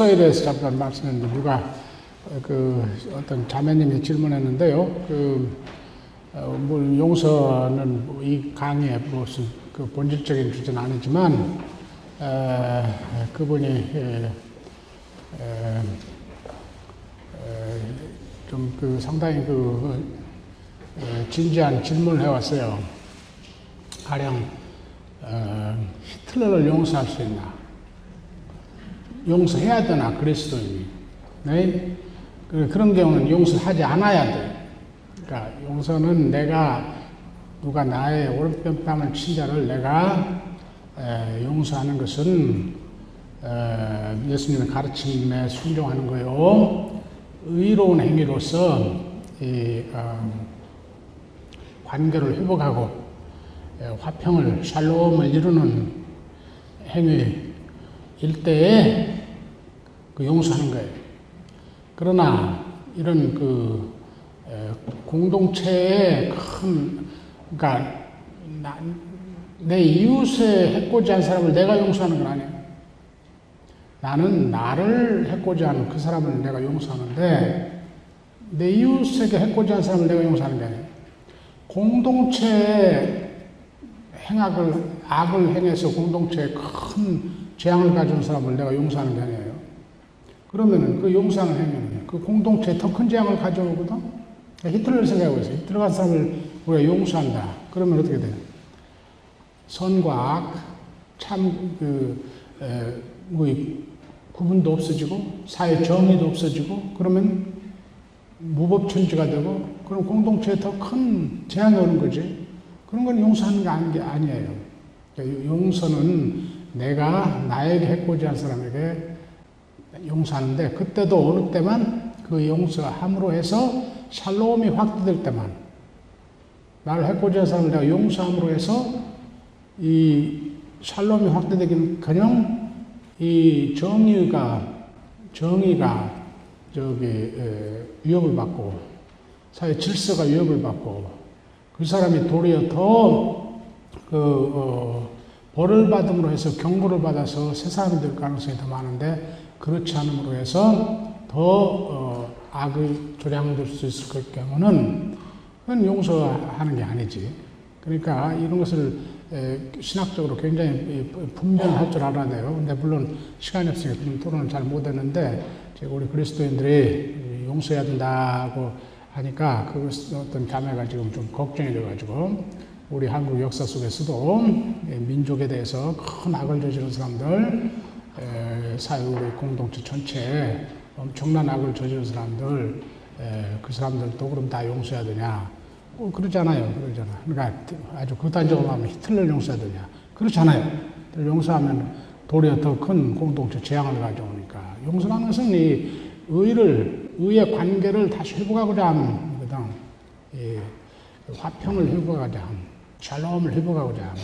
용서에 대해서 잠깐 말씀했는데 누가 그 어떤 자매님이 질문했는데요. 그 어, 뭐 용서는 뭐이 강의의 무슨 그 본질적인 주제는 아니지만 에, 그분이 에, 에, 좀그 상당히 그 에, 진지한 질문을 해왔어요. 가령 어, 히틀러를 용서할 수 있나? 용서해야 되나 그리스도인이? 네? 그- 그런 경우는 용서하지 않아야 돼. 그러니까 용서는 내가 누가 나의 오른편뺨을 친 자를 내가 에, 용서하는 것은 에, 예수님의 가르침에 순종하는 거요. 의로운 행위로서 이 어, 관계를 회복하고 에, 화평을 샬롬을 이루는 행위 일 때에 그 용서하는 거예요. 그러나 이런 그 에, 공동체의 큰 그러니까 나- 내 이웃의 해코지 한 사람을 내가 용서하는 건 아니에요. 나는 나를 해코지한 그 사람을 내가 용서하는데 내 이웃에게 해코지 한 사람을 내가 용서하는 게 아니에요. 공동체에 행악을 악을 행해서 공동체에 큰 재앙을 가져온 사람을 내가 용서하는 게 아니에요. 그러면은 그 용서하는 행위는 그 공동체에 더 큰 재앙을 가져오거든. 히틀러를 생각하고 있어요. 히틀러 간 사람을 우리가 용서한다. 그러면 어떻게 돼요? 선과 악, 참, 그, 에, 뭐, 이 구분도 없어지고, 사회 정의도 없어지고, 그러면 무법천지가 되고, 그럼 공동체에 더 큰 재앙이 오는 거지. 그런 건 용서하는 게 아니에요. 그러니까 용서는 내가 나에게 해코지 한 사람에게 용서하는데, 그때도 어느 때만 그 용서함으로 해서 샬롬이 확대될 때만, 나를 해코지 한 사람을 내가 용서함으로 해서 이 샬롬이 확대되기는 그냥 이 정의가 정의가 저기 에, 위협을 받고 사회 질서가 위협을 받고 그 사람이 도리어 더그 어, 벌을 받음으로 해서 경고를 받아서 새 사람이 될 가능성이 더 많은데 그렇지 않음으로 해서 더 어, 악의 조량될 수 있을 경우는 그건 용서하는 게 아니지. 그러니까 이런 것을 에, 신학적으로 굉장히 분별할 줄 알아야 돼요. 근데 물론 시간이 없으니까 좀 토론을 잘 못했는데 우리 그리스도인들이 용서해야 된다고 하니까 그 어떤 자매가 지금 좀 걱정이 돼가지고 우리 한국 역사 속에서도 예, 민족에 대해서 큰 악을 저지른 사람들 에, 사회 우리 공동체 전체에 엄청난 악을 저지른 사람들 에, 그 사람들도 그럼 다 용서해야 되냐? 어, 그러잖아요. 그러잖아. 그러니까 아주 극단적으로 하면 히틀러를 용서해야 되냐? 그렇잖아요. 히틀러 용서하면 도리어 더 큰 공동체 재앙을 가져오니까. 용서라는 것은 이 의를, 의의 관계를 다시 회복하고자 함, 거든. 이 화평을 회복하고자 함, 샬롬을 회복하고자 함.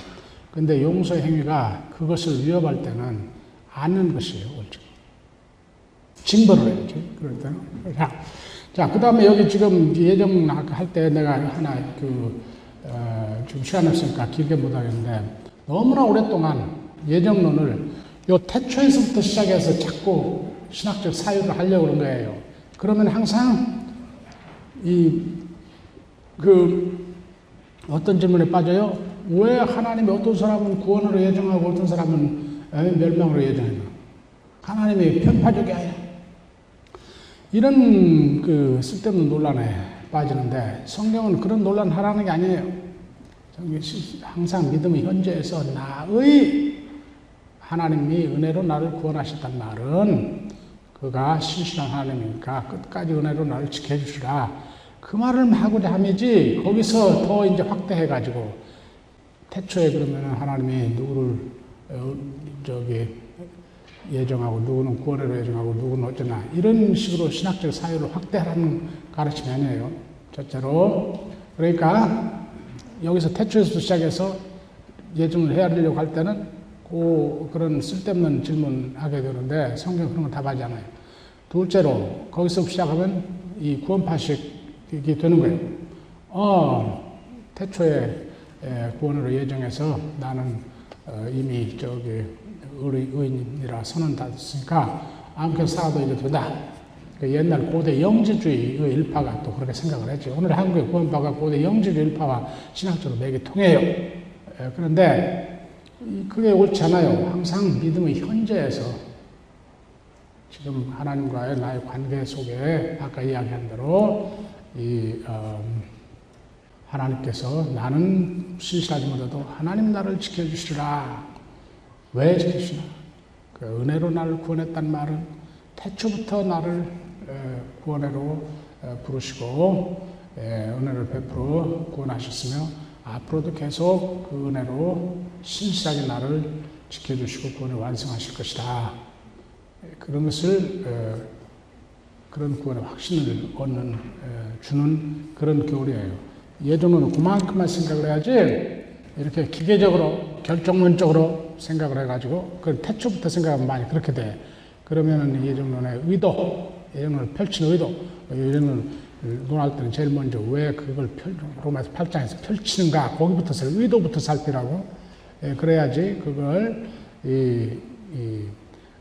근데 용서 행위가 그것을 위협할 때는 아는 것이에요, 옳죠. 징벌을 해야지. 그럴 때는. 자, 자, 그 다음에 여기 지금 예정 할 때 내가 하나 그, 어, 지금 시간 없으니까 길게 못 하겠는데 너무나 오랫동안 예정론을 요 태초에서부터 시작해서 자꾸 신학적 사유를 하려고 그런 거예요. 그러면 항상 이, 그, 어떤 질문에 빠져요? 왜 하나님이 어떤 사람은 구원으로 예정하고 어떤 사람은 에, 멸망으로 예정했나? 하나님이 편파적이 아니야. 이런 그 쓸데없는 논란에 빠지는데 성경은 그런 논란 하라는 게 아니에요. 항상 믿음의 현재에서 나의 하나님이 은혜로 나를 구원하셨단 말은 그가 신실한 하나님이니까 끝까지 은혜로 나를 지켜주시라. 그 말을 하고자 함이지 거기서 더 이제 확대해 가지고 태초에 그러면 하나님이 누구를 어, 저기 예정하고 누구는 구원으로 예정하고 누구는 어쩌나 이런 식으로 신학적 사유를 확대하는 가르침이 아니에요. 첫째로 그러니까 여기서 태초에서 시작해서 예정을 헤아리려고 할 때는 그 그런 쓸데없는 질문하게 되는데 성경 그런 거 답하지 않아요. 둘째로 거기서 시작하면 이 구원파식 이 되는 거예요. 어 태초에 구원으로 예정해서 나는 어, 이미 저기 의, 의인이라 선언 받았으니까 아무렇게나 살아도 이제 된다. 그 옛날 고대 영지주의의 일파가 또 그렇게 생각을 했죠. 오늘 한국의 구원파가 고대 영지주의 일파와 신학적으로 맥이 통해요. 예, 그런데 그게 옳지 않아요. 항상 믿음의 현재에서 지금 하나님과의 나의 관계 속에 아까 이야기한 대로 이 어, 하나님께서 나는 신실하지 못해도 하나님 나를 지켜주시리라. 왜 지키시나? 그 은혜로 나를 구원했단 말은 태초부터 나를 구원회로 부르시고 은혜를 베풀어 구원하셨으며 앞으로도 계속 그 은혜로 신실하게 나를 지켜주시고 구원을 완성하실 것이다. 그런 것을 그런 구원의 확신을 얻는 주는 그런 교리예요. 예전에는 그만큼만 생각을 해야지 이렇게 기계적으로 결정론적으로 생각을 해가지고 그 태초부터 생각하면 많이 그렇게 돼. 그러면은 예정론의 의도, 예정론을 펼치는 의도, 예정론 논할 때는 제일 먼저 왜 그걸 펼, 로마서 8장에서 펼치는가, 거기부터 살, 의도부터 살피라고. 예, 그래야지 그걸 이, 이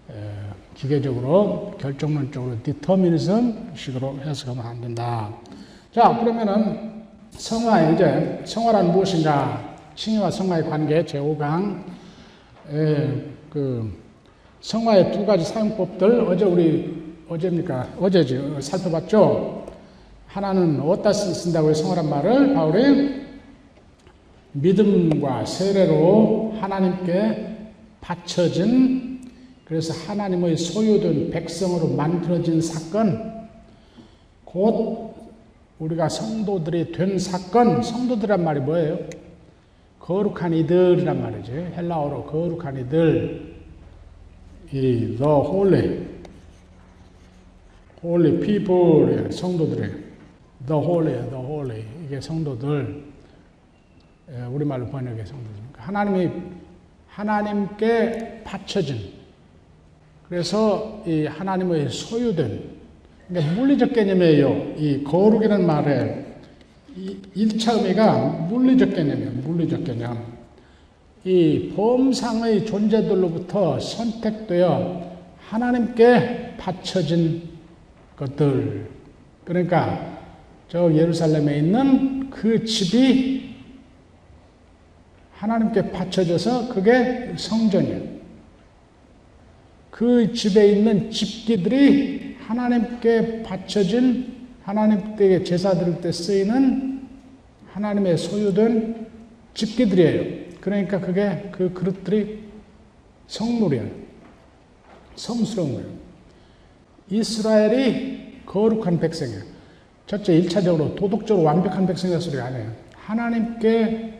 에, 기계적으로 결정론적으로 디터미니즘 식으로 해석하면 안 된다. 자, 그러면은 성화 이제 성화란 무엇인가? 칭의와 성화의 관계 제5강 그 성화의 두 가지 사용법들 어제 우리 어제입니까? 어제지 살펴봤죠. 하나는 어디다 쓴다고 해요? 성화란 말을 바울이 믿음과 세례로 하나님께 바쳐진 그래서 하나님의 소유된 백성으로 만들어진 사건 곧 우리가 성도들이 된 사건 성도들란 말이 뭐예요? 거룩한 이들이란 말이지. 헬라어로 거룩한 이들. 이 the holy, holy people 성도들이 the holy, the holy 이게 성도들 우리말로 번역의 성도들입니다. 하나님이 하나님께 바쳐진 그래서 이 하나님의 소유된 그러니까 물리적 개념이에요. 이 거룩이라는 말에 1차 의미가 물리적 개념이에요. 물리적 개념. 이 범상의 존재들로부터 선택되어 하나님께 바쳐진 것들. 그러니까 저 예루살렘에 있는 그 집이 하나님께 바쳐져서 그게 성전이에요. 그 집에 있는 집기들이 하나님께 바쳐진 하나님 께 제사 드릴 때 쓰이는 하나님의 소유된 집기들이에요. 그러니까 그게 그 그릇들이 성물이에요. 성스러운 거예요. 이스라엘이 거룩한 백성이에요. 첫째, 1차적으로 도덕적으로 완벽한 백성이라 소리 아니에요. 하나님께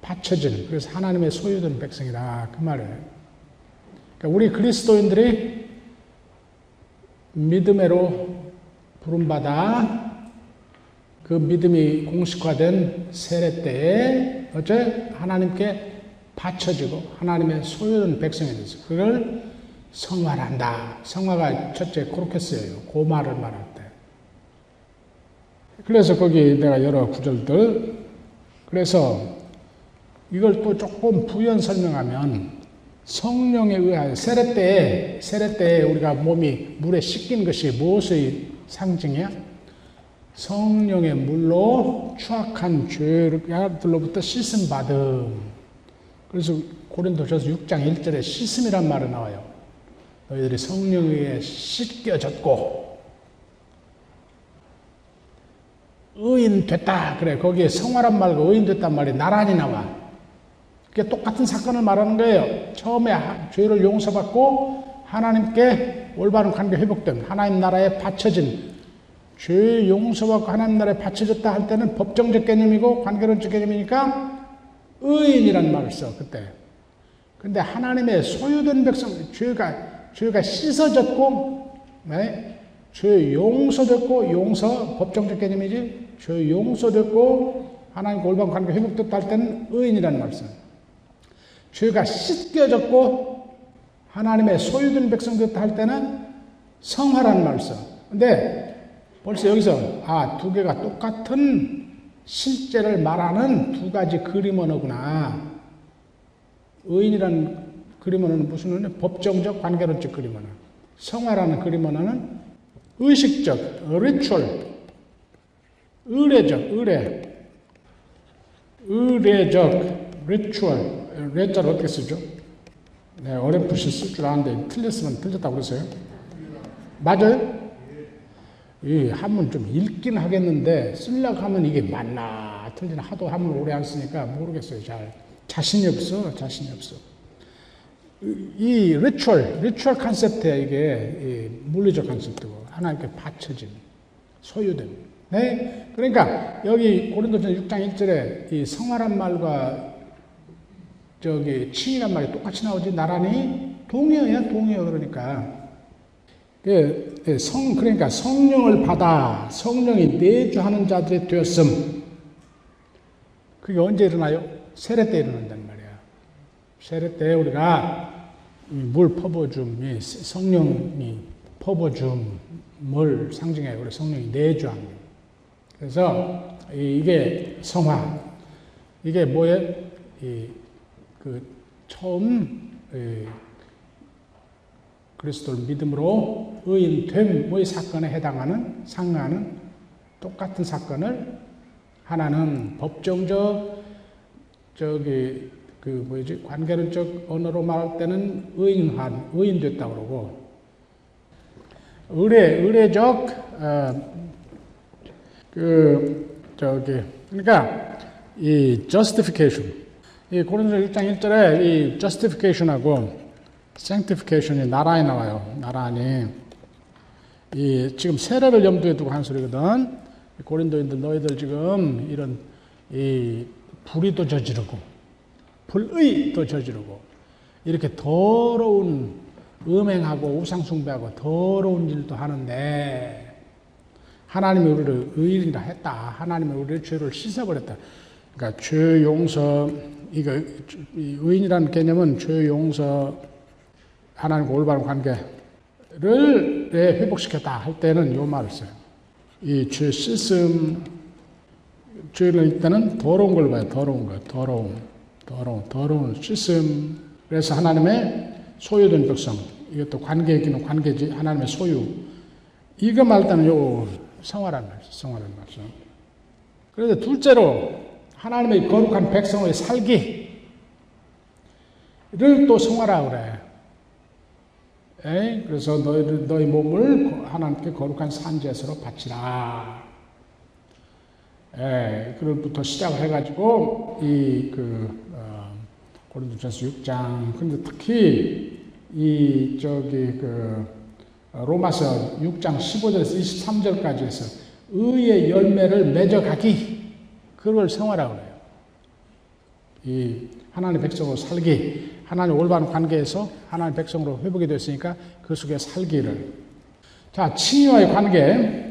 바쳐진, 그래서 하나님의 소유된 백성이다. 그 말이에요. 그러니까 우리 그리스도인들이 믿음으로 부름받아 그 믿음이 공식화된 세례 때에 어째 하나님께 바쳐지고 하나님의 소유된 백성이 됐어. 그걸 성화한다. 성화가 첫째 그렇게 쓰여요. 고말을 말할 때. 그래서 거기 내가 여러 구절들 그래서 이걸 또 조금 부연 설명하면 성령에 의하여 세례 때에 세례 때에 우리가 몸이 물에 씻긴 것이 무엇의 상징이야? 성령의 물로 추악한 죄들로부터 씻음 받음. 그래서 고린도전서 6장 1절에 씻음이란 말이 나와요. 너희들이 성령에 씻겨졌고 의인 됐다. 그래. 거기에 성화란 말과 의인 됐단 말이 나란히 나와. 그게 똑같은 사건을 말하는 거예요. 처음에 죄를 용서받고 하나님께 올바른 관계 회복된 하나님 나라에 바쳐진 죄 용서받고 하나님 나라에 바쳐졌다 할 때는 법정적 개념이고 관계론적 개념이니까 의인이란 말을 써 그때. 근데 하나님의 소유된 백성 죄가 죄가 씻어졌고 네? 죄 용서됐고 용서 법정적 개념이지 죄 용서됐고 하나님 올바른 관계 회복됐다 할 때는 의인이라는 써요. 죄가 씻겨졌고 하나님의 소유된 백성 됐다 할 때는 성화라는 말을 써. 근데 벌써 여기서 아, 두 개가 똑같은 실제를 말하는 두 가지 그림 언어구나. 의인이란 그림 언어는 무슨 언어? 법정적, 관계론적 그림 언어. 성화라는 그림 언어는 의식적, ritual, 의례적, 의례, 의례적, ritual, 례자를 어떻게 쓰죠? 네, 어렴풋이 쓸 줄 아는데 틀렸으면 틀렸다고 그러세요? 맞아요? 이 한문 좀 읽긴 하겠는데 쓰려고 하면 이게 맞나 틀리나 하도 한문 오래 안 쓰니까 모르겠어요. 잘 자신이 없어, 자신이 없어. 이 ritual, ritual concept야 이게 물리적 concept고 하나님께 바쳐진 소유됨. 네, 그러니까 여기 고린도전 6장 1절에 이 성화란 말과 저기 칭의란 말이 똑같이 나오지 나란히 동의어야 동의어 그러니까 그, 그성 그러니까 성령을 받아 성령이 내주하는 자들이 되었음. 그게 언제 일어나요? 세례 때 일어난단 말이야. 세례 때 우리가 물 퍼부어줌, 성령이 퍼부어줌을 상징해요. 우리 성령이 내주함. 그래서 이게 성화. 이게 뭐예요? 그 처음 그리스도를 믿음으로 의인됨의 사건에 해당하는 상하는 똑같은 사건을 하나는 법정적 저기 그 뭐지 관계론적 언어로 말할 때는 의인한 의인됐다 그러고 의례 의례적 어, 그 저기 그러니까 이 justification 이 고린도 1장 1절에 이 justification하고 sanctification이 나라에 나와요. 나라니. 이 지금 세례를 염두에 두고 한 소리거든. 고린도인들 너희들 지금 이런 이 불의도 저지르고 불의도 저지르고 이렇게 더러운 음행하고 우상숭배하고 더러운 일도 하는데 하나님이 우리를 의인이라 했다. 하나님이 우리의 죄를 씻어버렸다. 그러니까 죄 용서 이거 의인이라는 개념은 죄 용서 하나님과 올바른 관계를 회복시켰다 할 때는 요 말을 써요. 이 죄 씻음, 죄를 일단은 더러운 걸 봐요. 더러운 거, 더러움, 더러운, 더러운 씻음. 그래서 하나님의 소유된 백성, 이것도 관계이기는 관계지, 하나님의 소유. 이거 말 때는 요 성화란 말이죠. 성화란 말이죠. 그런데 둘째로 하나님의 거룩한 백성의 살기를 또 성화라 그래. 에이, 그래서 너희 너희 몸을 하나님께 거룩한 산제사로 바치라. 에, 그럴부터 시작을 해가지고 이 그 어, 고린도전서 6장 근데 특히 이 저기 그 로마서 6장 15절에서 23절까지 해서 의의 열매를 맺어가기 그걸 생활하고 그래요. 이 하나님의 백성으로 살기 하나님 올바른 관계에서 하나님 백성으로 회복이 됐으니까 그 속에 살기를. 자, 칭의와의 관계.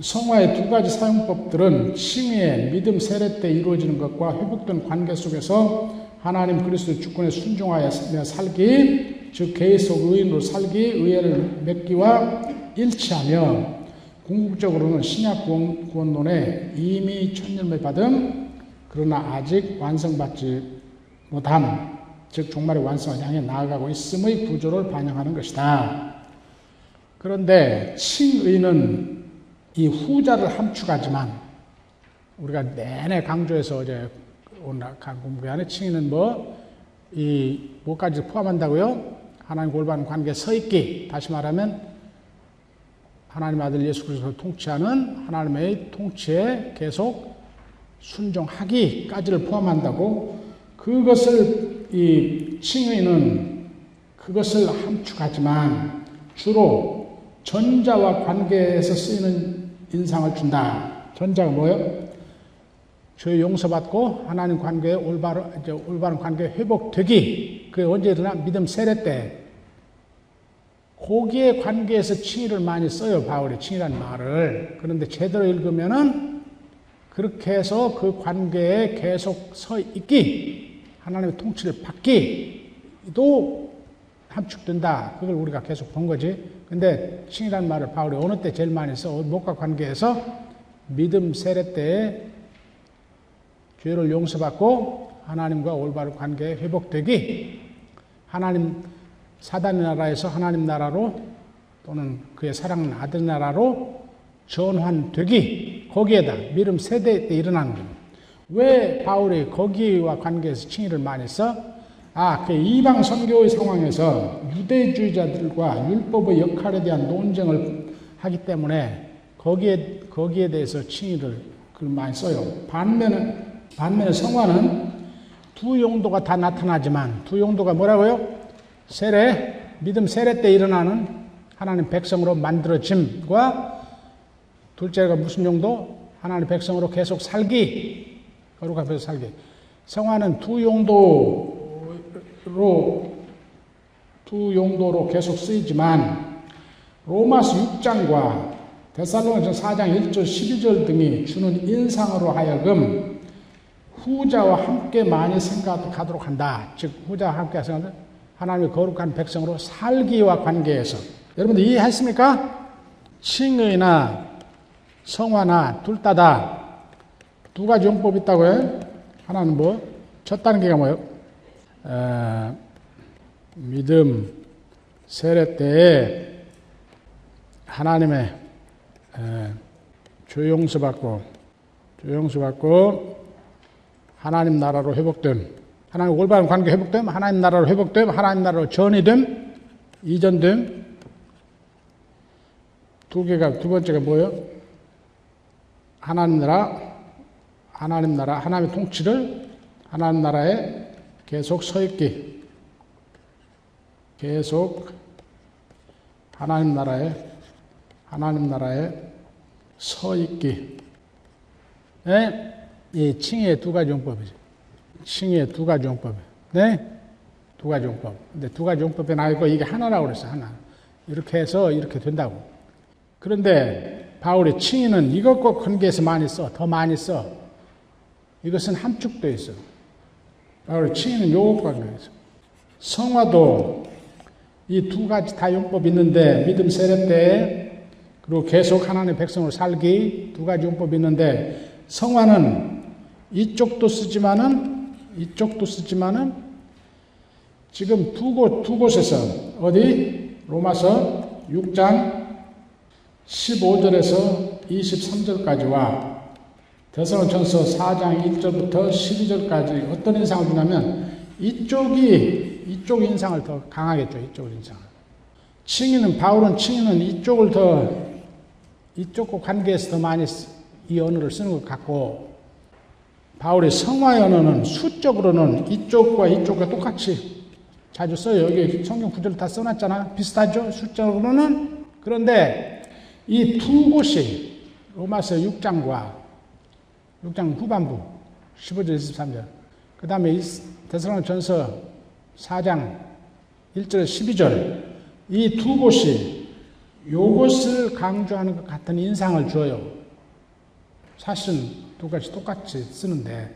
성화의 두 가지 사용법들은 칭의의 믿음 세례 때 이루어지는 것과 회복된 관계 속에서 하나님 그리스도 주권에 순종하여 살기, 즉 계속 의인으로 살기, 의회를 맺기와 일치하며 궁극적으로는 신약 구원론에 이미 천년을 받은 그러나 아직 완성받지 못함 즉 종말의 완성을 향해 나아가고 있음의 구조를 반영하는 것이다. 그런데 칭의는 이 후자를 함축하지만 우리가 내내 강조해서 어제 오늘 공부 안에 칭의는 뭐, 이, 뭐까지 포함한다고요? 하나님 골반 관계 서 있기. 다시 말하면 하나님 아들 예수 그리스도를 통치하는 하나님의 통치에 계속 순종하기까지를 포함한다고 그것을 이 칭의는 그것을 함축하지만 주로 전자와 관계에서 쓰이는 인상을 준다. 전자가 뭐예요? 죄 용서받고 하나님 관계에 올바른, 올바른 관계 회복되기. 그게 언제 일어나? 믿음 세례 때. 거기에 관계에서 칭의를 많이 써요. 바울이 칭의란 말을. 그런데 제대로 읽으면은 그렇게 해서 그 관계에 계속 서 있기. 하나님의 통치를 받기도 함축된다. 그걸 우리가 계속 본 거지. 근데 칭이라는 말을 바울이 어느 때 제일 많이 써? 목과 관계에서 믿음 세례 때에 죄를 용서받고 하나님과 올바른 관계에 회복되기. 하나님 사단의 나라에서 하나님 나라로 또는 그의 사랑하는 아들 나라로 전환되기 거기에다 믿음 세대 때 일어나는 겁니다. 왜 바울이 거기와 관계해서 칭의를 많이 써? 아, 그 이방 선교의 상황에서 유대주의자들과 율법의 역할에 대한 논쟁을 하기 때문에 거기에 거기에 대해서 칭의를 그 많이 써요. 반면에 반면에 성화는 두 용도가 다 나타나지만 두 용도가 뭐라고요? 세례 믿음 세례 때 일어나는 하나님 백성으로 만들어짐과 둘째가 무슨 용도? 하나님 백성으로 계속 살기 거룩한 배서 살기. 성화는 두 용도로 두 용도로 계속 쓰이지만 로마서 6장과 데살로니서 4장 1절 12절 등이 주는 인상으로 하여금 후자와 함께 많이 생각하도록 한다. 즉 후자와 함께 생각 하 나님의 거룩한 백성으로 살기와 관계에서 여러분들 이해했습니까? 칭의나 성화나 둘 다다 두 가지 용법이 있다고요. 하나는 뭐? 첫 단계가 뭐예요? 어, 믿음 세례 때에 하나님의 어, 조용수 받고 조용수 받고 하나님 나라로 회복됨 하나님 올바른 관계 회복됨 하나님 나라로 회복됨 하나님 나라로 전이됨 이전됨 두 개가 두 번째가 뭐예요? 하나님 나라 하나님 나라, 하나님의 통치를 하나님 나라에 계속 서 있기. 계속 하나님 나라에, 하나님 나라에 서 있기. 네? 이 칭의의 두 가지 용법이죠. 칭의의 두 가지 용법. 네? 두 가지 용법. 근데 두 가지 용법이 나있고 이게 하나라고 그랬어, 하나. 이렇게 해서 이렇게 된다고. 그런데 바울의 칭의는 이것과 관계해서 많이 써, 더 많이 써. 이것은 함축되어 있어. 바로 칭의는 요것과 관계있어. 성화도 이 두 가지 다 용법이 있는데 믿음 세례 때 그리고 계속 하나님의 백성으로 살기 두 가지 용법이 있는데 성화는 이쪽도 쓰지만은 이쪽도 쓰지만은 지금 두 곳, 두 곳에서 어디? 로마서 6장 15절에서 23절까지와 대성전서 4장 1절부터 12절까지 어떤 인상을 주냐면 이쪽이 이쪽 인상을 더 강하겠죠. 이쪽 인상을. 칭의는 바울은 칭의는 이쪽을 더 이쪽과 관계에서 더 많이 이 언어를 쓰는 것 같고 바울의 성화의 언어는 수적으로는 이쪽과 이쪽과 똑같이 자주 써요. 여기 성경 구절 다 써놨잖아. 비슷하죠? 수적으로는. 그런데 이 두 곳이 로마서 6장과 6장 후반부 15절 23절 그 다음에 대성령 전서 4장 1절 12절 이 두 곳이 요것을 강조하는 것 같은 인상을 줘요. 사실은 두 가지 똑같이 쓰는데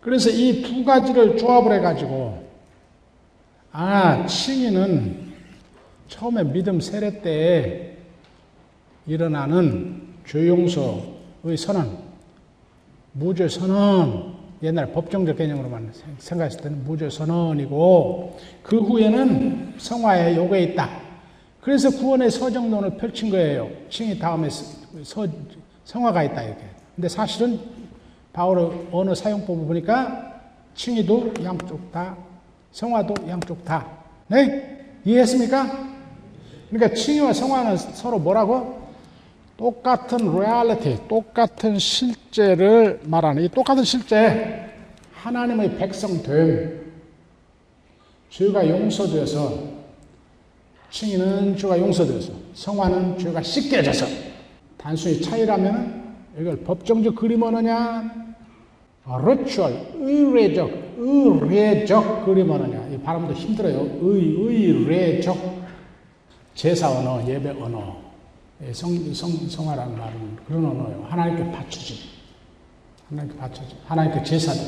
그래서 이 두 가지를 조합을 해가지고 아 칭의는 처음에 믿음 세례 때에 일어나는 조용서의 선언 무죄 선언 옛날 법정적 개념으로만 생각했을 때는 무죄 선언이고 그 후에는 성화에 요게 있다. 그래서 구원의 서정론을 펼친 거예요. 칭이 다음에 서, 성화가 있다 이렇게. 근데 사실은 바울의 언어 사용법을 보니까 칭의도 양쪽 다, 성화도 양쪽 다. 네? 이해했습니까? 그러니까 칭의와 성화는 서로 뭐라고? 똑같은 reality, 똑같은 실제를 말하는 이 똑같은 실제 하나님의 백성됨 죄가 용서돼서 칭의는 죄가 용서돼서 성화는 죄가 씻겨져서 단순히 차이라면 이걸 법정적 그림 언어냐 ritual, 의례적, 의례적 그림 언어냐 이 발음도 힘들어요 의, 의례적 제사 언어, 예배 언어 예, 성, 성, 성화라는 말은 그런 언어예요. 하나님께 바쳐짐. 하나님께 바쳐짐. 하나님께 제사됨.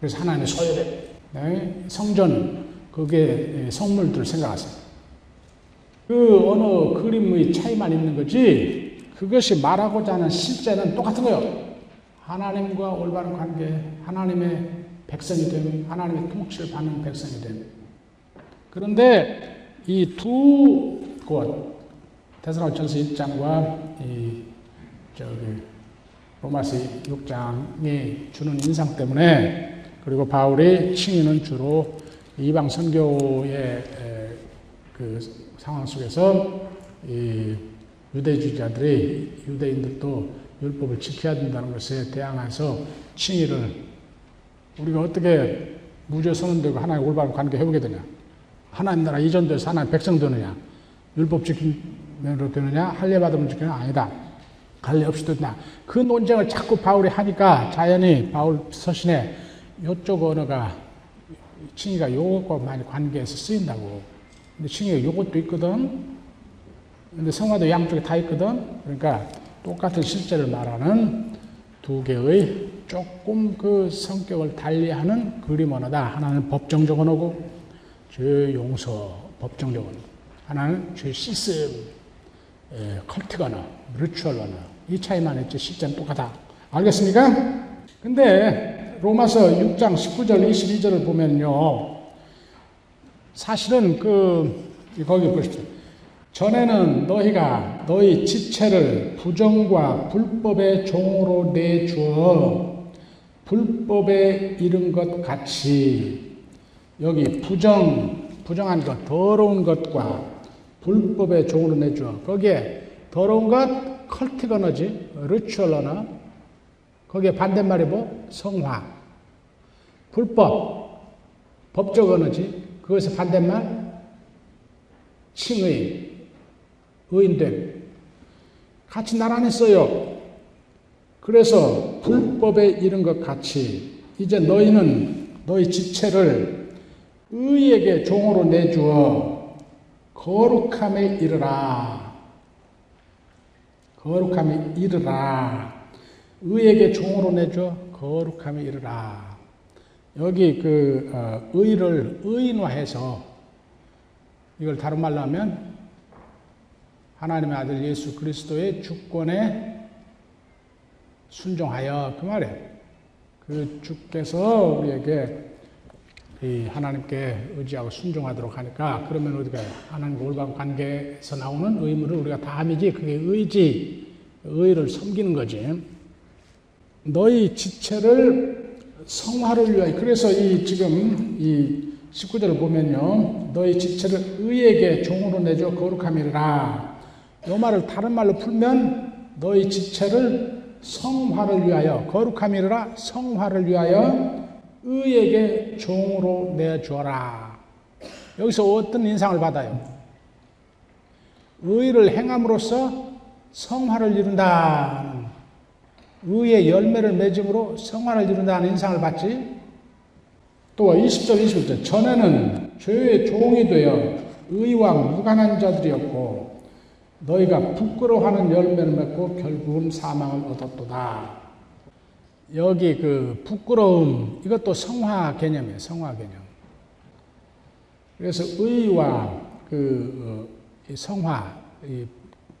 그래서 하나님의 소유됨. 네? 성전, 그게 예, 성물들 생각하세요. 그 언어 그림의 차이만 있는 거지, 그것이 말하고자 하는 실제는 똑같은 거예요. 하나님과 올바른 관계, 하나님의 백성이 됨, 하나님의 통치를 받는 백성이 됨. 그런데 이 두 곳, 데살로전서 1장과 이 저기 로마서 6장이 주는 인상 때문에 그리고 바울의 칭의는 주로 이방 선교의 그 상황 속에서 이 유대주의자들이 유대인들도 율법을 지켜야 된다는 것에 대항해서 칭의를 우리가 어떻게 무죄 선언되고 하나님 올바른 관계 회복이 되냐? 하나님 나라 이전돼서 하나님 백성 되느냐? 율법 지키면 되느냐? 할례 받으면 지키느냐? 아니다. 할례 없이 되느냐? 그 논쟁을 자꾸 바울이 하니까 자연히 바울 서신에 이쪽 언어가 칭의가 요것과 많이 관계해서 쓰인다고. 근데 칭의가 요것도 있거든. 근데 성화도 양쪽에 다 있거든. 그러니까 똑같은 실제를 말하는 두 개의 조금 그 성격을 달리하는 그림 언어다. 하나는 법정적 언어고, 죄 용서 법정적 언어. 하나는 죄 시스템, 에, 컬트 언어, ritual 언어. 이 차이만 있지 실제는 똑같아. 알겠습니까? 근데 로마서 6장 19절 22절을 보면요. 사실은 그 거기 보십시오. 전에는 너희가 너희 지체를 부정과 불법의 종으로 내주어 불법에 이른 것 같이 여기 부정 부정한 것 더러운 것과 불법의 종으로 내주어. 거기에 더러운 것 컬틱 언어지 언어 거기에 반대말이 뭐? 성화. 불법 법적 언어지 그것의 반대말? 칭의 의인됨 같이 나란히 써요. 그래서 불법에 이른 것 같이 이제 너희는 너희 지체를 의에게 종으로 내주어 거룩함에 이르라. 거룩함에 이르라. 의에게 종으로 내줘 거룩함에 이르라. 여기 그 어, 의를 의인화해서 이걸 다른 말로 하면 하나님의 아들 예수 그리스도의 주권에 순종하여. 그 말에 그 주께서 우리에게 이 하나님께 의지하고 순종하도록 하니까 그러면 우리가 하나님과 올바른 관계에서 나오는 의무를 우리가 다 함이지 그게 의지 의를 섬기는 거지. 너희 지체를 성화를 위하여. 그래서 이 지금 이 19절을 보면요. 너희 지체를 의에게 종으로 내줘 거룩함이라 이 말을 다른 말로 풀면 너희 지체를 성화를 위하여 거룩함이라 성화를 위하여 의에게 종으로 내주어라. 여기서 어떤 인상을 받아요? 의를 행함으로써 성화를 이룬다는 의의 열매를 맺음으로 성화를 이룬다는 인상을 받지. 또 20절, 21절 전에는 죄의 종이 되어 의와 무관한 자들이었고 너희가 부끄러워하는 열매를 맺고 결국은 사망을 얻었도다. 여기 그 부끄러움 이것도 성화 개념이에요. 성화 개념. 그래서 의와 그 어, 성화,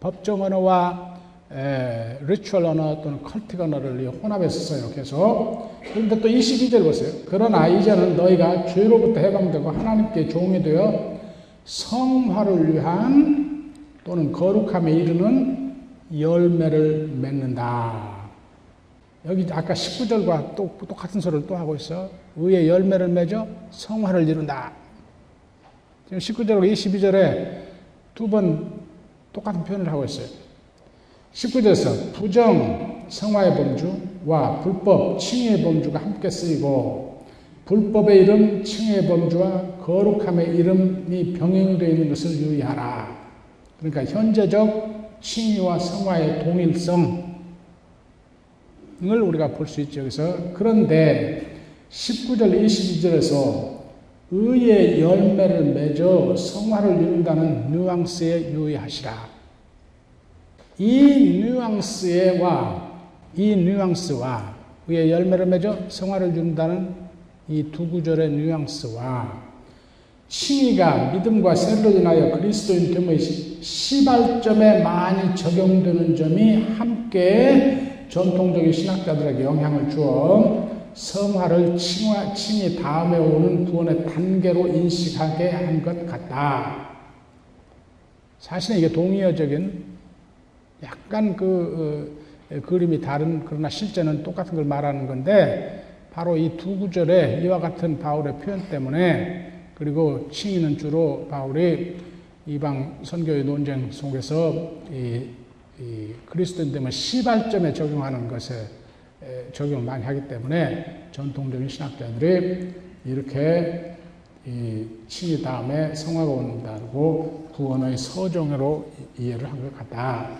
법정 언어와 ritual 언어 또는 cultic 언어를 혼합해서 써요. 계속. 그런데 또 22절 보세요. 그러나 이제는 너희가 죄로부터 해방되고 하나님께 종이 되어 성화를 위한 또는 거룩함에 이르는 열매를 맺는다. 여기 아까 19절과 또 똑같은 소리를 또 하고 있어. 의의 열매를 맺어 성화를 이룬다. 지금 19절과 22절에 두 번 똑같은 표현을 하고 있어요. 19절에서 부정, 성화의 범주와 불법, 칭의 범주가 함께 쓰이고 불법의 이름, 칭의 범주와 거룩함의 이름이 병행되어 있는 것을 유의하라. 그러니까 현재적 칭의와 성화의 동일성을 우리가 볼 수 있죠. 그래서 그런데 19절 22절에서 의의 열매를 맺어 성화를 이룬다는 뉘앙스에 유의하시라. 이 뉘앙스와 이 뉘앙스와 의의 열매를 맺어 성화를 이룬다는 이 두 구절의 뉘앙스와 칭의가 믿음과 세를 인하여 그리스도인 됨의 시발점에 많이 적용되는 점이 함께 전통적인 신학자들에게 영향을 주어 성화를 칭화, 칭이 다음에 오는 구원의 단계로 인식하게 한 것 같다. 사실은 이게 동의어적인 약간 그 어, 그림이 다른 그러나 실제는 똑같은 걸 말하는 건데 바로 이 두 구절에 이와 같은 바울의 표현 때문에 그리고 칭의는 주로 바울이 이방 선교의 논쟁 속에서 이, 이 그리스도인들만 시발점에 적용하는 것에 적용을 많이 하기 때문에 전통적인 신학자들이 이렇게 이 칭의 다음에 성화가 온다고 구원의 서정으로 이해를 한 것 같다.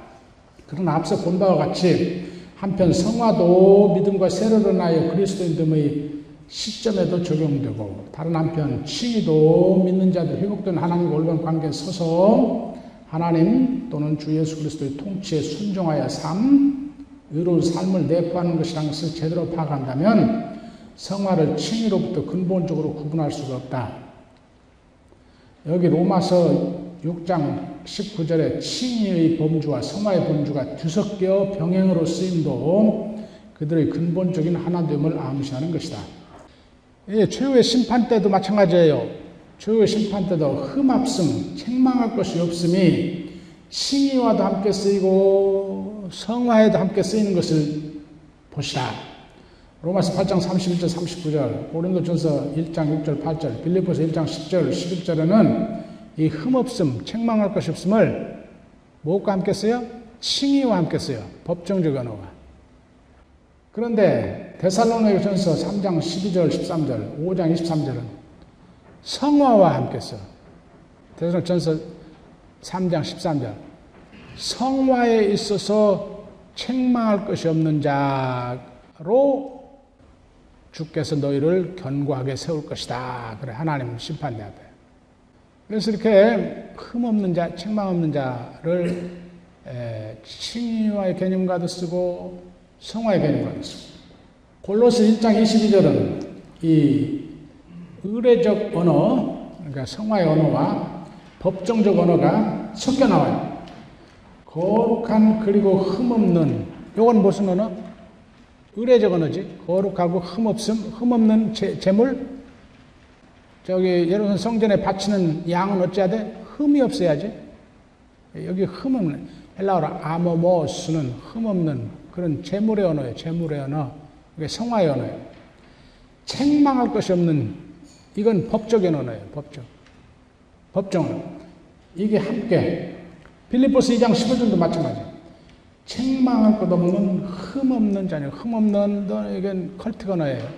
그러나 앞서 본 바와 같이 한편 성화도 믿음과 새로 인하여 그리스도인들의 시점에도 적용되고 다른 한편 칭의도 믿는 자들 회복된 하나님과 올바른 관계에 서서 하나님 또는 주 예수 그리스도의 통치에 순종하여 삶, 의로운 삶을 내포하는 것이라는 것을 제대로 파악한다면 성화를 칭의로부터 근본적으로 구분할 수가 없다. 여기 로마서 6장 19절에 칭의의 범주와 성화의 범주가 뒤섞여 병행으로 쓰임도 그들의 근본적인 하나됨을 암시하는 것이다. 예, 최후의 심판 때도 마찬가지예요. 최후의 심판 때도 흠합성, 책망할 것이 없음이 칭의와도 함께 쓰이고 성화에도 함께 쓰이는 것을 보시라. 로마서 8장 31절 39절, 고린도전서 1장 6절 8절, 빌립보서 1장 10절 11절에는 이 흠없음, 책망할 것이 없음을 무엇과 함께 써요? 칭의와 함께 써요. 법정적 언어가. 그런데 데살로니가 전서 3장 12절 13절, 5장 23절은 성화와 함께 써. 데살로니가전서 3장 13절. 성화에 있어서 책망할 것이 없는 자로 주께서 너희를 견고하게 세울 것이다. 그래 하나님 심판대 앞에. 그래서 이렇게 흠 없는 자, 책망 없는 자를 칭의와의 개념과도 쓰고 성화의 개념과도 쓰고 골로스 1장 22절은 이 의례적 언어, 그러니까 성화의 언어와 법정적 언어가 섞여 나와요. 거룩한 그리고 흠없는 이건 무슨 언어? 의례적 언어지. 거룩하고 흠없음, 흠없는 재, 재물, 저기 들어 성전에 바치는 양은 어찌해야 돼? 흠이 없어야지. 여기 흠없는 헬라어로 아모모스는 흠없는 그런 재물의 언어예요. 재물의 언어. 이게 성화의 언어예요. 책망할 것이 없는 이건 법적인 언어예요. 법적. 법정. 이게 함께 빌립보스 2장 15절도 마찬가지예요. 책망할 것 없는 흠 없는 자녀, 흠 없는 이건 컬트 언어예요.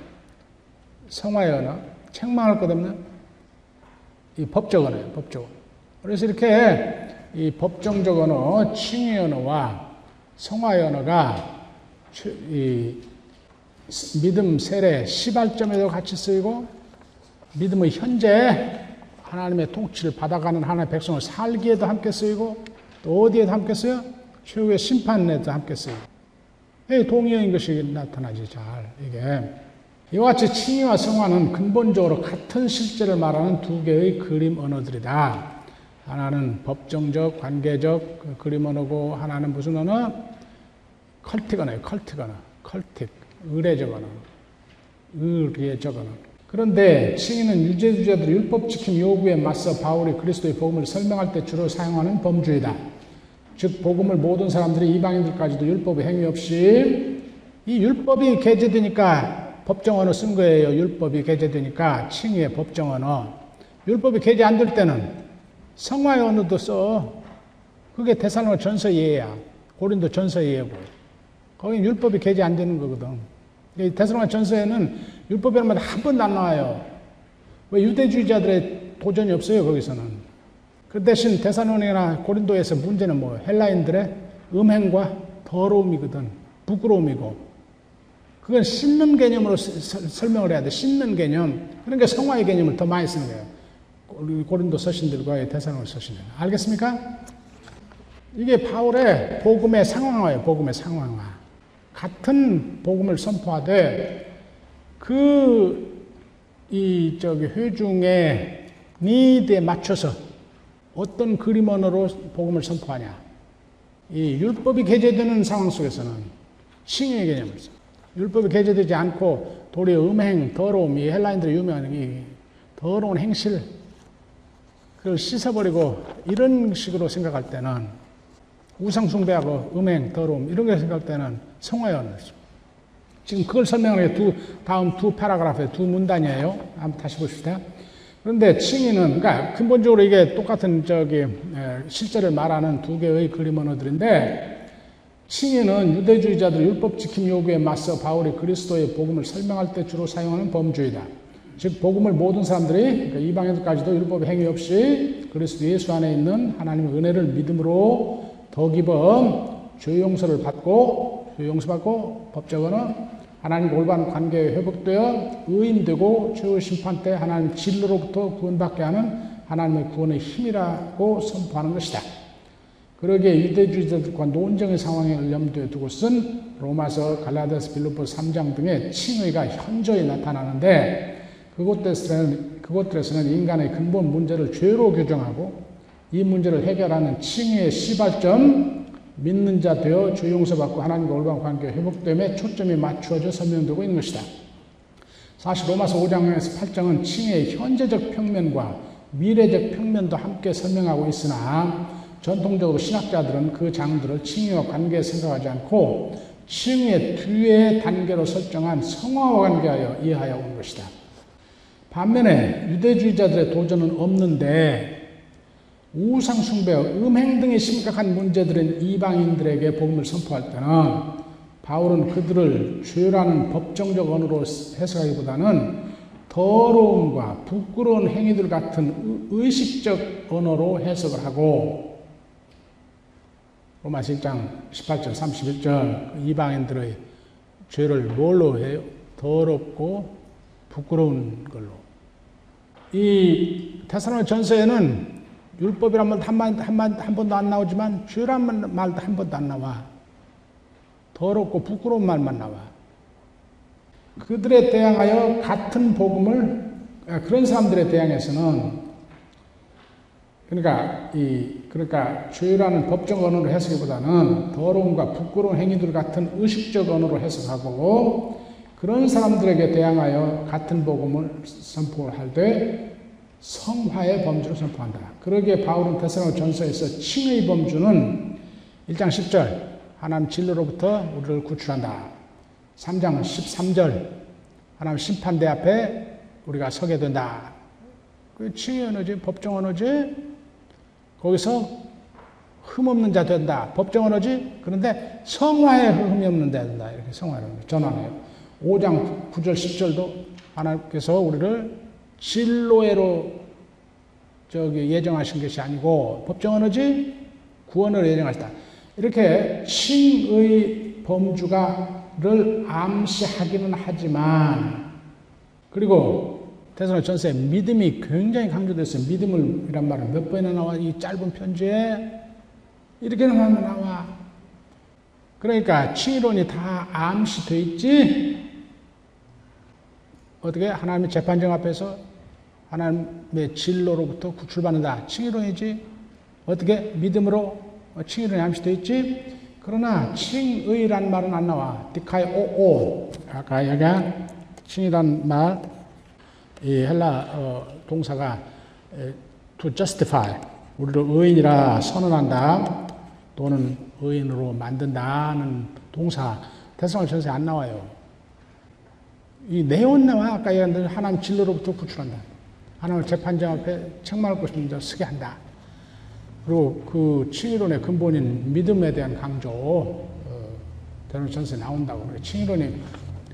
성화의 언어. 책망할 것 없는 이 법적 언어예요, 법적. 그래서 이렇게 이 법정적 언어, 칭의 언어와 이 믿음 세례 시발점에도 같이 쓰이고 믿음의 현재 하나님의 통치를 받아가는 하나님의 백성을 살기에도 함께 쓰이고 또 어디에도 함께 쓰여? 최후의 심판에도 함께 쓰이고 동의어인 것이 나타나지 잘 이게 이와 같이 칭의와 성화는 근본적으로 같은 실제를 말하는 두 개의 그림 언어들이다. 하나는 법정적, 관계적 그 그림 언어고 하나는 무슨 언어? cultic 언어예요. cultic 언어. cultic. 의례적 언어. 의례적 언어. 그런데 칭의는 유대주의자들의 율법 지킴 요구에 맞서 바울이 그리스도의 복음을 설명할 때 주로 사용하는 범주이다. 즉 복음을 모든 사람들이 이방인들까지도 율법의 행위 없이 이 율법이 개재되니까 법정 언어 쓴 거예요. 율법이 개재되니까 칭의의 법정 언어. 율법이 개재 안 될 때는 성화의 언어도 써. 그게 대산로 전서 예야. 고린도 전서 예고. 거기 율법이 개제 안 되는 거거든. 대산로 전서에는 율법이라는 말 한 번도 안 나와요. 왜 유대주의자들의 도전이 없어요, 거기서는. 그 대신 대사로니나 고린도에서 문제는 뭐 헬라인들의 음행과 더러움이거든. 부끄러움이고. 그건 씻는 개념으로 설명을 해야 돼. 씻는 개념. 그러니까 성화의 개념을 더 많이 쓰는 거예요. 고린도 서신들과의 대상을 서신들. 알겠습니까? 이게 바울의 복음의 상황화예요. 복음의 상황화. 같은 복음을 선포하되 그 이 저기 회중의 니드에 맞춰서 어떤 그림 언어로 복음을 선포하냐. 이 율법이 개제되는 상황 속에서는 칭의 개념을 써. 율법이 개제되지 않고 도리어 음행, 더러움, 이 헬라인들의 유명한 이 더러운 행실, 그걸 씻어버리고 이런 식으로 생각할 때는 우상숭배하고 음행, 더러움 이런 걸 생각할 때는 성화연 지금 그걸 설명하는 게 두, 다음 두 파라그라프의 두 문단이에요. 한번 다시 보십시다. 그런데 칭의는, 그러니까 근본적으로 이게 똑같은 저기, 실제를 말하는 두 개의 그림 언어들인데, 칭의는 유대주의자들 율법 지킴 요구에 맞서 바울이 그리스도의 복음을 설명할 때 주로 사용하는 범주이다. 즉, 복음을 모든 사람들이, 그러니까 이방인들까지도 율법 행위 없이 그리스도 예수 안에 있는 하나님의 은혜를 믿음으로 더 깊은 죄 용서를 받고, 죄 용서받고, 법적 언어, 하나님 올바른 관계에 회복되어 의인되고 최후 심판 때 하나님 진로로부터 구원받게 하는 하나님의 구원의 힘이라고 선포하는 것이다. 그러기에 유대주의자들과 논쟁의 상황을 염두에 두고 쓴 로마서, 갈라디아서, 빌립보 3장 등의 칭의가 현저히 나타나는데 그곳에서는, 그곳들에서는 인간의 근본 문제를 죄로 규정하고 이 문제를 해결하는 칭의의 시발점, 믿는 자 되어 주 용서받고 하나님과 올바른 관계 회복됨에 초점이 맞추어져 설명되고 있는 것이다. 사실 로마서 5장에서 8장은 칭의 현재적 평면과 미래적 평면도 함께 설명하고 있으나 전통적으로 신학자들은 그 장들을 칭의와 관계에 생각하지 않고 칭의 뒤에 단계로 설정한 성화와 관계하여 이해하여 온 것이다. 반면에 유대주의자들의 도전은 없는데 우상 숭배, 음행 등의 심각한 문제들은 이방인들에게 복음을 선포할 때는 바울은 그들을 죄라는 법정적 언어로 해석하기보다는 더러움과 부끄러운 행위들 같은 의식적 언어로 해석을 하고 로마서 1장 18절 31절 이방인들의 죄를 뭘로 해요? 더럽고 부끄러운 걸로. 이 테살로니 전서에는 율법이란 말 한, 한, 한, 한 번도 안 나오지만 죄란 말도 한 번도 안 나와. 더럽고 부끄러운 말만 나와. 그들에 대항하여 같은 복음을 아, 그런 사람들에 대항해서는 그러니까 이 그러니까 죄라는 법적 언어로 해석보다는 더러움과 부끄러운 행위들 같은 의식적 언어로 해석하고 그런 사람들에게 대항하여 같은 복음을 선포할 때 성화의 범주를 선포한다. 그러기에 바울은 테살로 전서에서 칭의 범주는 1장 10절 하나님 진로로부터 우리를 구출한다. 3장 13절 하나님 심판대 앞에 우리가 서게 된다. 그 칭의 언어지 법정 언어지 거기서 흠없는 자 된다. 법정 언어지 그런데 성화에 흠이 없는 자 된다. 이렇게 성화를 전환해요. 5장 9절 10절도 하나님께서 우리를 진로회로 저기 예정하신 것이 아니고 법정 언어지 구원을 예정하셨다. 이렇게 칭의 범주가를 암시하기는 하지만 그리고 대선의 전세 믿음이 굉장히 강조됐어요. 믿음을 이란 말은 몇 번이나 나와 이 짧은 편지에 이렇게는 나와. 그러니까 칭의론이 다 암시돼 있지. 어떻게 하나님의 재판정 앞에서 하나님의 진로로부터 구출받는다. 칭의론이지. 어떻게 믿음으로 칭의론이 암시되어 있지. 그러나 칭의란 말은 안 나와. 디카이 오오. 아까 여기 칭이란 말, 이 헬라 어, 동사가 to justify. 우리를 의인이라 선언한다. 또는 의인으로 만든다는 동사. 대성을 전세 안 나와요. 이 내용 나와. 아까 얘기한 하나님 진로로부터 구출한다. 하나님 재판장 앞에 책망할 자 쓰게 한다. 그리고 그 칭의론의 근본인 믿음에 대한 강조, 어, 대론 전서에 나온다고. 칭의론이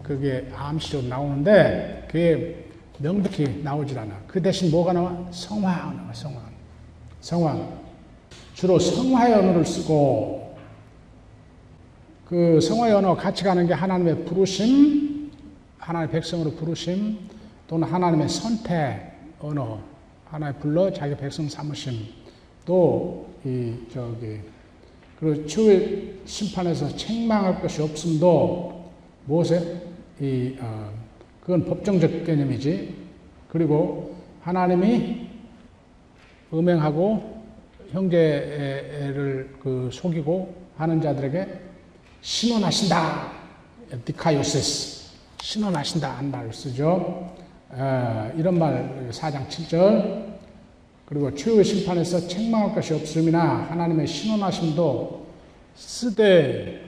그게 암시적으로 나오는데, 그게 명백히 나오질 않아. 그 대신 뭐가 나와? 성화 나와, 성화. 성화. 주로 성화의 언어를 쓰고, 그 성화의 언어 같이 가는 게 하나님의 부르심, 하나님의 백성으로 부르심, 또는 하나님의 선택, 언어 하나의 불러 자기 백성 삼으심. 또 이 저기 그리고 추후의 심판에서 책망할 것이 없음도 무엇에? 이 어, 그건 법정적 개념이지. 그리고 하나님이 음행하고 형제를 그 속이고 하는 자들에게 신원하신다. 디카요세스 신원하신다 한 말을 쓰죠. 어, 이런 말 4장 7절 그리고 최후의 심판에서 책망할 것이 없음이나 하나님의 신원하심도 쓰되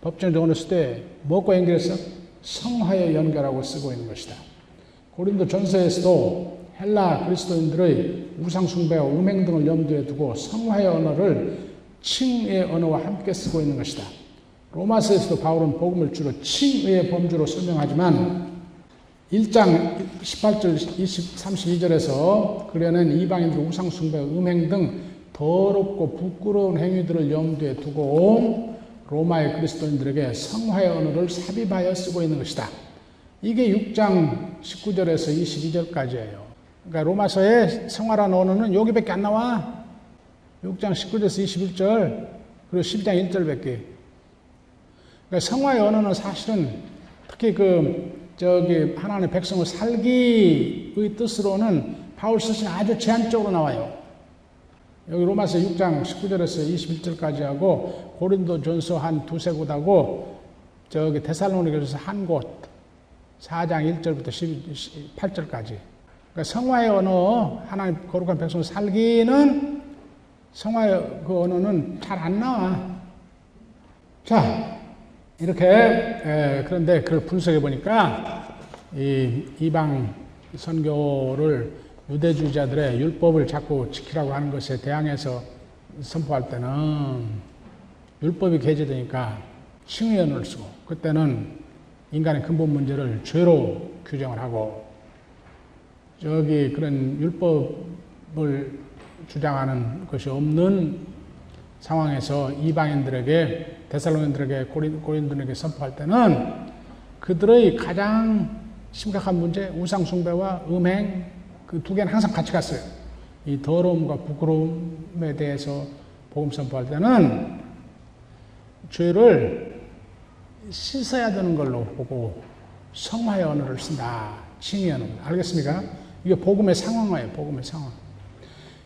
법정적으로 쓰되 뭐과 연결해서 성화에 연결하고 쓰고 있는 것이다. 고린도 전서에서도 헬라 그리스도인들의 우상숭배와 음행 등을 염두에 두고 성화의 언어를 칭의 언어와 함께 쓰고 있는 것이다. 로마서에서도 바울은 복음을 주로 칭의 범주로 설명하지만 1장 18절 20, 32절에서 그려낸 이방인들 우상숭배, 음행 등 더럽고 부끄러운 행위들을 염두에 두고 로마의 그리스도인들에게 성화의 언어를 삽입하여 쓰고 있는 것이다. 이게 6장 19절에서 22절까지예요. 그러니까 로마서의 성화라는 언어는 여기밖에 안 나와. 6장 19절에서 21절 그리고 12장 1절밖에. 그러니까 성화의 언어는 사실은 특히 그 저기 하나님의 백성을 살기의 뜻으로는 바울 스승이 아주 제한적으로 나와요. 여기 로마서 6장 19절에서 21절까지 하고 고린도 전서 한 두세 곳하고 저기 데살로니가서 한 곳, 4장 1절부터 18절까지. 그러니까 성화의 언어, 하나님 거룩한 백성을 살기는 성화의 그 언어는 잘 안 나와. 자, 이렇게 에, 그런데 그걸 분석해 보니까 이 이방 선교를 유대주의자들의 율법을 자꾸 지키라고 하는 것에 대항해서 선포할 때는 율법이 개재되니까 칭의언을 쓰고. 그때는 인간의 근본 문제를 죄로 규정을 하고 저기 그런 율법을 주장하는 것이 없는 상황에서 이방인들에게 데살로니들에게 고린, 고린들에게 선포할 때는 그들의 가장 심각한 문제 우상 숭배와 음행 그 두 개는 항상 같이 갔어요. 이 더러움과 부끄러움에 대해서 복음 선포할 때는 죄를 씻어야 되는 걸로 보고 성화의 언어를 쓴다. 칭의 언어. 알겠습니까? 이게 복음의 상황이에요. 복음의 상황.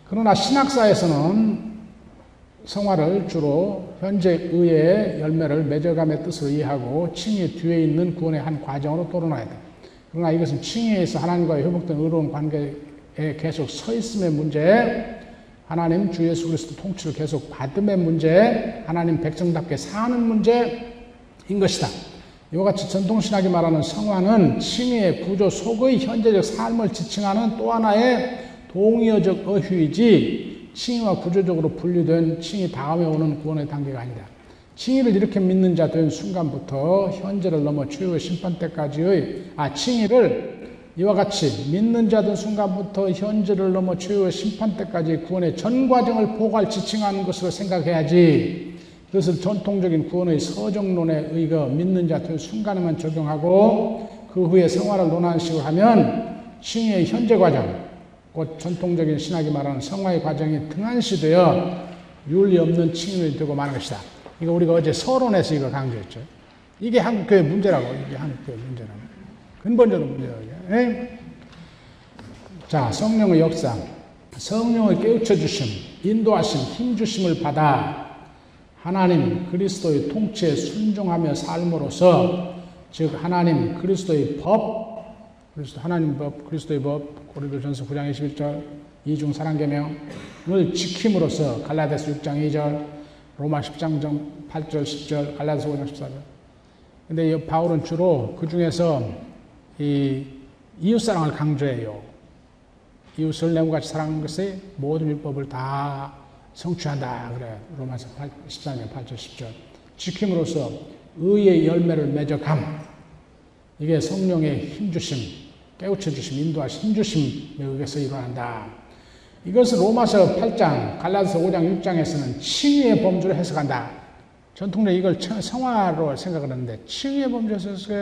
그러나 신학사에서는 성화를 주로 현재 의의 열매를 맺어감의 뜻으로 이해하고 칭의 뒤에 있는 구원의 한 과정으로 토론해야 돼. 그러나 이것은 칭의에서 하나님과의 회복된 의로운 관계에 계속 서 있음의 문제, 하나님 주 예수 그리스도 통치를 계속 받음의 문제, 하나님 백성답게 사는 문제인 것이다. 이와 같이 전통신학이 말하는 성화는 칭의의 구조 속의 현재적 삶을 지칭하는 또 하나의 동의어적 어휘이지 칭의와 구조적으로 분류된 칭의 다음에 오는 구원의 단계가 아니다. 칭의를 이렇게 믿는 자된 순간부터 현재를 넘어 최후의 심판 때까지의 아 칭의를 이와 같이 믿는 자된 순간부터 현재를 넘어 최후의 심판 때까지 구원의 전 과정을 포괄 지칭하는 것으로 생각해야지. 그것을 전통적인 구원의 서정론에 의거 믿는 자된 순간에만 적용하고 그 후에 생활을 논하는 식으로 하면 칭의의 현재 과정, 곧 전통적인 신학이 말하는 성화의 과정이 등한시되어 윤리 없는 칭의를 되고 마는 것이다. 이거 우리가 어제 서론에서 이거 강조했죠. 이게 한국교회 문제라고, 이게 한국교회 문제라고. 근본적인 문제라고. 에? 자, 성령의 역사. 성령의 깨우쳐 주심, 인도하심, 힘 주심을 받아 하나님 그리스도의 통치에 순종하며 삶으로써 즉 하나님 그리스도의 법, 그리스도 하나님 법, 그리스도의 법, 고린도 전서 9장 21절 이중 사랑계명을 지킴으로써 갈라디아서 6장 2절 로마 10장 8절 10절 갈라디아서 5장 14절 근데 바울은 주로 그 중에서 이 이웃사랑을 강조해요. 이웃을 내음같이 사랑하는 것에 모든 율법을 다 성취한다. 그래. 로마서 14장 8절 10절. 지킴으로써 의의 열매를 맺어감. 이게 성령의 힘주심, 깨우쳐 주심, 인도하심, 힘주심에 의해서 일어난다. 이것을 로마서 8장, 갈라디아서 5장, 6장에서는 칭의의 범주로 해석한다. 전통적으로 이걸 성화로 생각을 하는데 칭의의 범주에서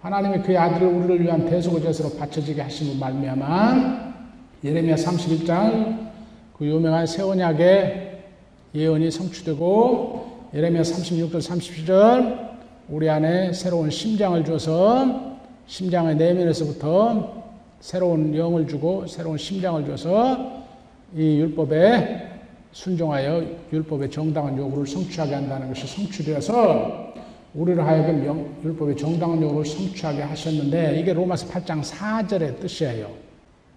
하나님이 그의 아들을 우리를 위한 대속의 제사로 바쳐지게 하심을 말미암아 예레미야 31장 그 유명한 새 언약의 예언이 성취되고 예레미야 36절 30절 우리 안에 새로운 심장을 줘서 심장의 내면에서부터 새로운 영을 주고 새로운 심장을 줘서 이 율법에 순종하여 율법의 정당한 요구를 성취하게 한다는 것이 성취되어서 우리를 하여금 영, 율법의 정당력으로 성취하게 하셨는데 이게 로마서 8장 4절의 뜻이에요.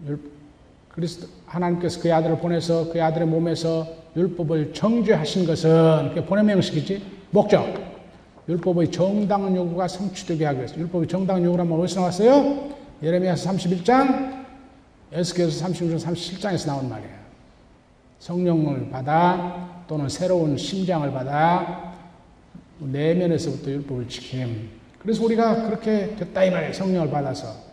율, 그리스도 하나님께서 그의 아들을 보내서 그의 아들의 몸에서 율법을 정죄하신 것은 그게 본의 명식이지 목적. 율법의 정당 요구가 성취되게 하기 위해서 율법의 정당 요구라면 어디서 나왔어요? 예레미야서 31장, 에스겔서 36장, 37장에서 나온 말이에요. 성령을 받아 또는 새로운 심장을 받아 내면에서부터 율법을 지킴. 그래서 우리가 그렇게 됐다 이 말이에요. 성령을 받아서.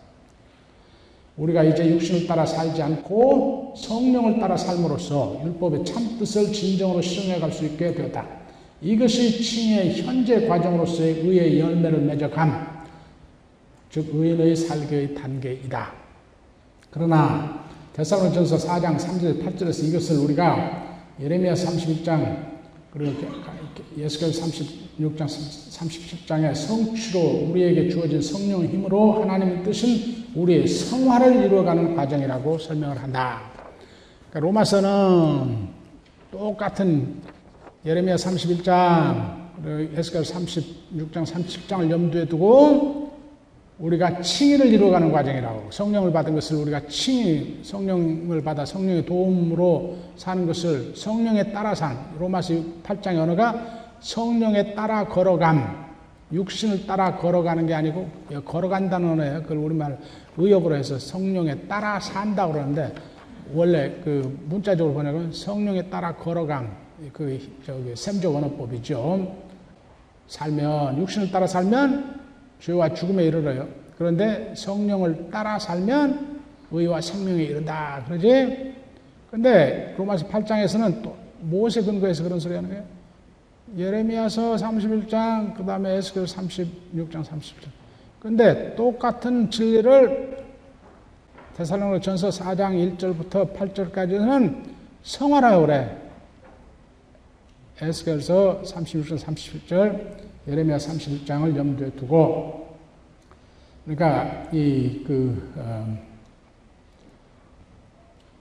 우리가 이제 육신을 따라 살지 않고 성령을 따라 삶으로써 율법의 참 뜻을 진정으로 실현해 갈 수 있게 되었다. 이것이 칭의 현재 과정으로서의 의의 열매를 맺어감, 즉 의인의 살기의 단계이다. 그러나 대사로전서 4장 3절 8절에서 이것을 우리가 예레미야 31장 그리고 예수kel 36장 37장의 성취로 우리에게 주어진 성령의 힘으로 하나님의 뜻은 우리의 성화를 이루어가는 과정이라고 설명을 한다. 그러니까 로마서는 똑같은 예레미야 31장, 에스겔 36장, 37장을 염두에 두고 우리가 칭의를 이루어가는 과정이라고. 성령을 받은 것을 우리가 칭의 성령을 받아 성령의 도움으로 사는 것을 성령에 따라 산. 로마서 8장의 언어가 성령에 따라 걸어감 육신을 따라 걸어가는 게 아니고 걸어간다는 언어예요. 그걸 우리말 의역으로 해서 성령에 따라 산다 그러는데 원래 그 문자적으로 번역은 성령에 따라 걸어감 그 저기 샘조 원어법이죠. 살면 육신을 따라 살면 죄와 죽음에 이르러요. 그런데 성령을 따라 살면 의와 생명에 이른다. 그러지? 근데 로마서 8장에서는 또 무엇에 근거해서 그런 소리 하는 거예요? 예레미야서 31장, 그 다음에 에스겔 36장, 37장. 근데 똑같은 진리를 대살로니 전서 4장 1절부터 8절까지는 성화라고 그래. 에스겔서 36장, 37절, 예레미야 31장을 염두에 두고, 그러니까 이 그, 어,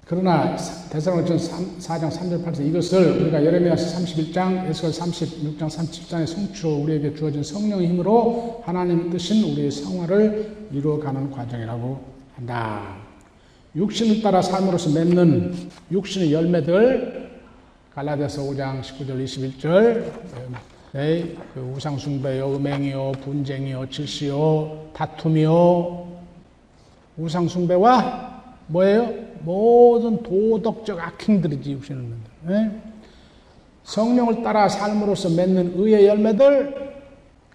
그러나 대사로전 4장 3절 8절 이것을 우리가 예레미야서 31장, 에스겔 36장 37장의 성취로 우리에게 주어진 성령의 힘으로 하나님 뜻인 우리의 성화를 이루어가는 과정이라고 한다. 육신을 따라 삶으로서 맺는 육신의 열매들 갈라디아서 5장 19절 21절 네, 그 우상숭배요, 음행이요, 분쟁이요, 질시요, 다툼이요, 우상숭배와 뭐예요? 모든 도덕적 악행들이지 육신을 맺는. 네? 성령을 따라 삶으로서 맺는 의의 열매들,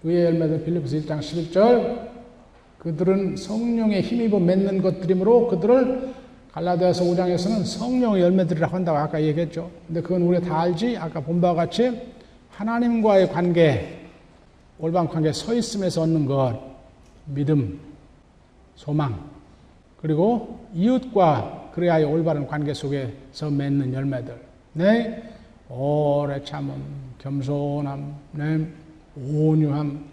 의의 열매들 빌립보서 1장 11절 그들은 성령의 힘입어 맺는 것들이므로 그들을 갈라디아서 5장에서는 성령의 열매들이라고 한다고 아까 얘기했죠. 근데 그건 우리가 다 알지? 아까 본 바와 같이 하나님과의 관계, 올바른 관계에 서 있음에서 얻는 것, 믿음, 소망, 그리고 이웃과 그래야 올바른 관계 속에서 맺는 열매들. 네. 오래 참음, 겸손함, 네. 온유함,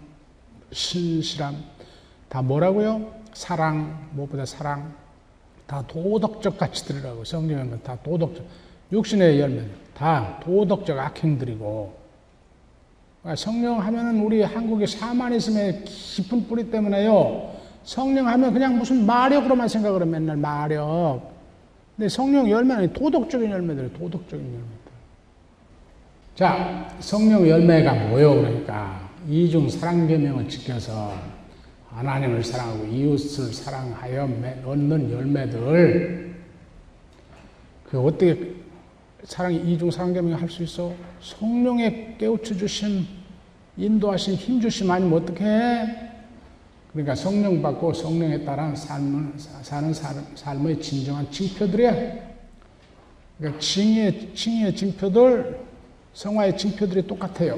신실함. 다 뭐라고요? 사랑, 무엇보다 사랑. 다 도덕적 가치들이라고 성경에 다 도덕적. 육신의 열매 다 도덕적 악행들이고. 그러니까 성령 하면은 우리 한국의 샤머니즘의 깊은 뿌리 때문에요. 성령 하면 그냥 무슨 마력으로만 생각을 해, 맨날 마력. 근데 성령 열매는 도덕적인 열매들, 도덕적인 열매들. 자, 성령 열매가 뭐요? 그러니까 이중 사랑 계명을 지켜서 하나님을 사랑하고 이웃을 사랑하여 얻는 열매들. 그 어떻게 사랑 이중 사랑 계명 할수 있어? 성령의 깨우쳐 주심, 인도하신 힘 주심 아니면 어떻게 해? 그러니까 성령 받고 성령에 따라 삶을, 사는 삶 의 진정한 징표들이야. 그러니까 칭의, 칭의 징표들, 성화의 징표들이 똑같아요.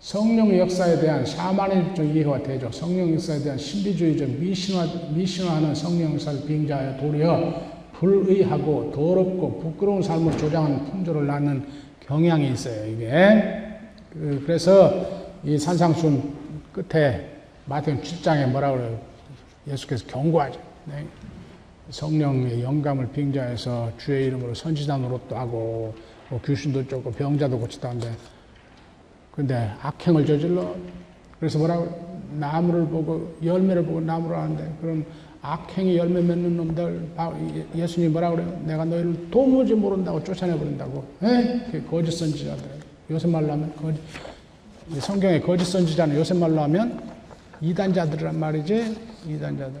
성령 역사에 대한 샤마니적 이해와 대조, 성령 역사에 대한 신비주의적 미신화, 미신화하는 성령 역사를 빙자하여 도리어 불의하고 더럽고 부끄러운 삶을 조장하는 풍조를 낳는 경향이 있어요, 이게. 그, 그래서 이 산상순 끝에 마태복음 7장에 뭐라 그래요? 예수께서 경고하죠. 네. 성령의 영감을 빙자해서 주의 이름으로 선지자 노릇도 하고 뭐 귀신도 쫓고 병자도 고치다 하는데 근데 악행을 저질러 그래서 뭐라고 나무를 보고 열매를 보고 나무를 아는데 그런 악행이 열매 맺는 놈들 바- 예- 예수님이 뭐라 그래요? 내가 너희를 도무지 모른다고 쫓아내 버린다고. 에? 그 거짓 선지자들. 요새 말로 하면 거짓 이 성경에 거짓 선지자는 요새 말로 하면 이단자들이란 말이지. 이단자들.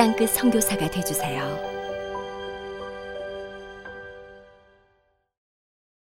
땅끝 선교사가 되주세요.